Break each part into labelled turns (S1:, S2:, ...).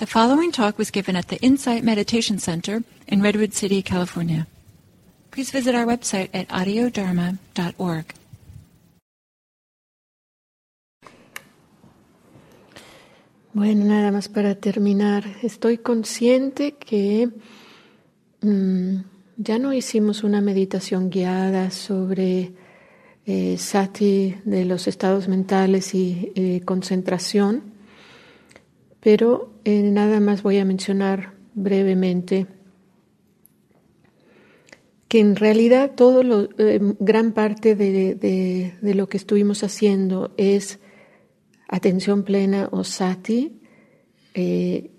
S1: The following talk was given at the Insight Meditation Center in Redwood City, California. Please visit our website at audiodharma.org.
S2: Bueno, nada más para terminar. Estoy consciente que mmm, ya no hicimos una meditación guiada sobre eh, sati de los estados mentales y eh, concentración, pero eh, nada más voy a mencionar brevemente que en realidad todo lo, gran parte de, de, de lo que estuvimos haciendo es atención plena o sati, eh,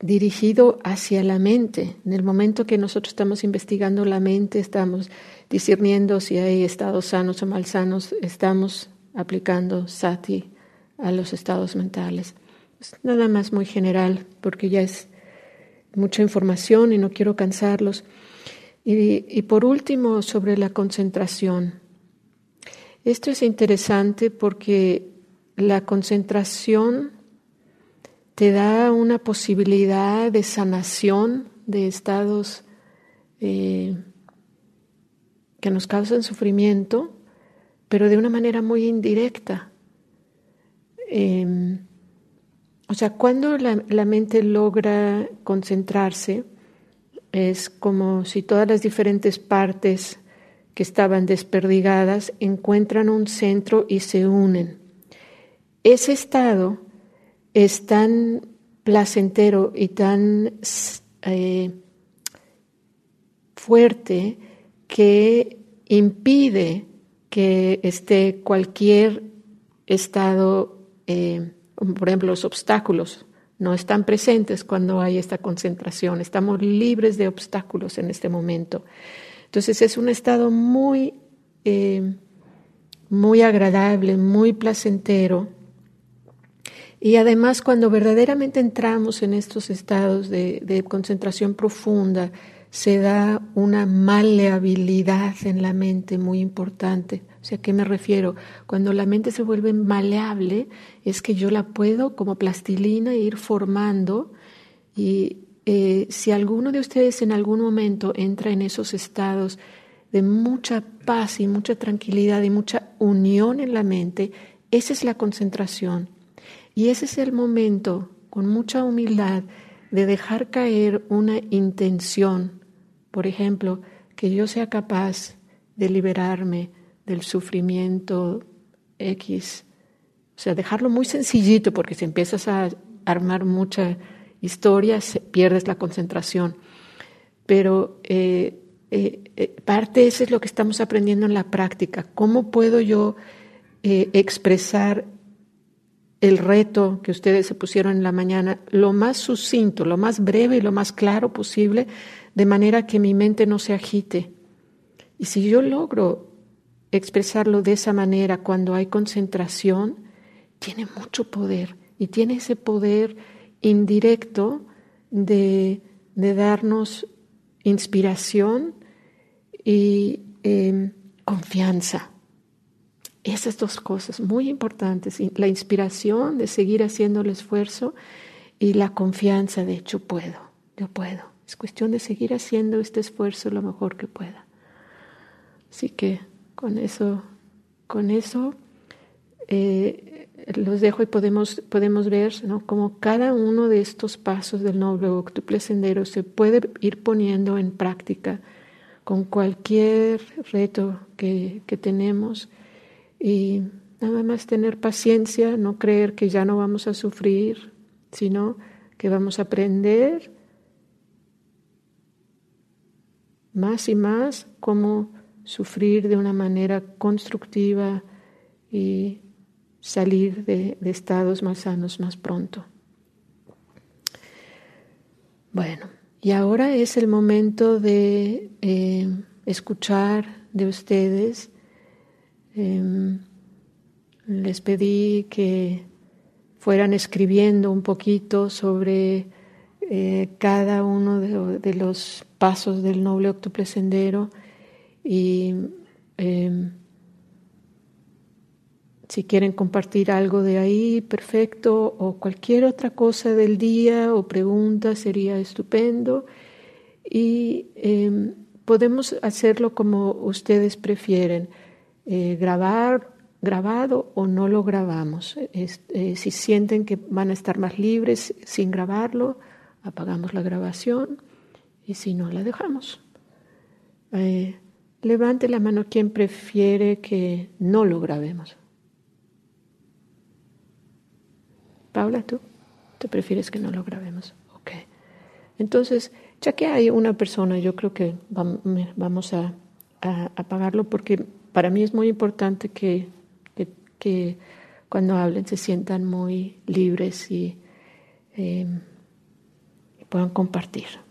S2: dirigido hacia la mente. En el momento que nosotros estamos investigando la mente, estamos discerniendo si hay estados sanos o malsanos, estamos aplicando sati a los estados mentales. Es nada más muy general, porque ya es mucha información y no quiero cansarlos. Y, por último, sobre la concentración. Esto es interesante porque la concentración te da una posibilidad de sanación de estados eh, que nos causan sufrimiento, pero de una manera muy indirecta. Eh, o sea, cuando la, mente logra concentrarse, es como si todas las diferentes partes que estaban desperdigadas encuentran un centro y se unen. Ese estado es tan placentero y tan eh, fuerte que impide que esté cualquier estado, eh, por ejemplo, los obstáculos no están presentes cuando hay esta concentración, estamos libres de obstáculos en este momento. Entonces es un estado muy, eh, muy agradable, muy placentero y además, cuando verdaderamente entramos en estos estados de, de, concentración profunda, se da una maleabilidad en la mente muy importante. O sea, ¿a qué me refiero? Cuando la mente se vuelve maleable, es que yo la puedo como plastilina ir formando y eh, si alguno de ustedes en algún momento entra en esos estados de mucha paz y mucha tranquilidad y mucha unión en la mente, esa es la concentración. Y ese es el momento, con mucha humildad, de dejar caer una intención. Por ejemplo, que yo sea capaz de liberarme del sufrimiento X. O sea, dejarlo muy sencillito, porque si empiezas a armar mucha historia, pierdes la concentración. Pero eh, eh, eh, parte eso es lo que estamos aprendiendo en la práctica. ¿Cómo puedo yo eh, expresar el reto que ustedes se pusieron en la mañana lo más sucinto, lo más breve y lo más claro posible, de manera que mi mente no se agite. Y si yo logro expresarlo de esa manera cuando hay concentración, tiene mucho poder y tiene ese poder indirecto de, darnos inspiración y eh, confianza. Esas dos cosas muy importantes, la inspiración de seguir haciendo el esfuerzo y la confianza de yo puedo, yo puedo. Es cuestión de seguir haciendo este esfuerzo lo mejor que pueda. Así que con eso, con eso eh, los dejo y podemos, podemos ver ¿no? cómo cada uno de estos pasos del noble octuple sendero se puede ir poniendo en práctica con cualquier reto que, que tenemos y nada más tener paciencia, no creer que ya no vamos a sufrir, sino que vamos a aprender más y más cómo sufrir de una manera constructiva y salir de, estados más sanos más pronto. Bueno, y ahora es el momento de eh, escuchar de ustedes eh, les pedí que fueran escribiendo un poquito sobre eh, cada uno de, los pasos del noble octuple sendero y eh, si quieren compartir algo de ahí, perfecto, o cualquier otra cosa del día o pregunta sería estupendo. Y em, podemos hacerlo como ustedes prefieren, eh, grabar, grabado o no lo grabamos. Eh, si sienten que van a estar más libres sin grabarlo, apagamos la grabación y si no, la dejamos. Eh, levante la mano quien prefiere que no lo grabemos. Paula, ¿tú? ¿Te prefieres que no lo grabemos? Ok. Entonces, ya que hay una persona, yo creo que vamos a, apagarlo porque para mí es muy importante que, que, cuando hablen se sientan muy libres y, eh, puedan compartir.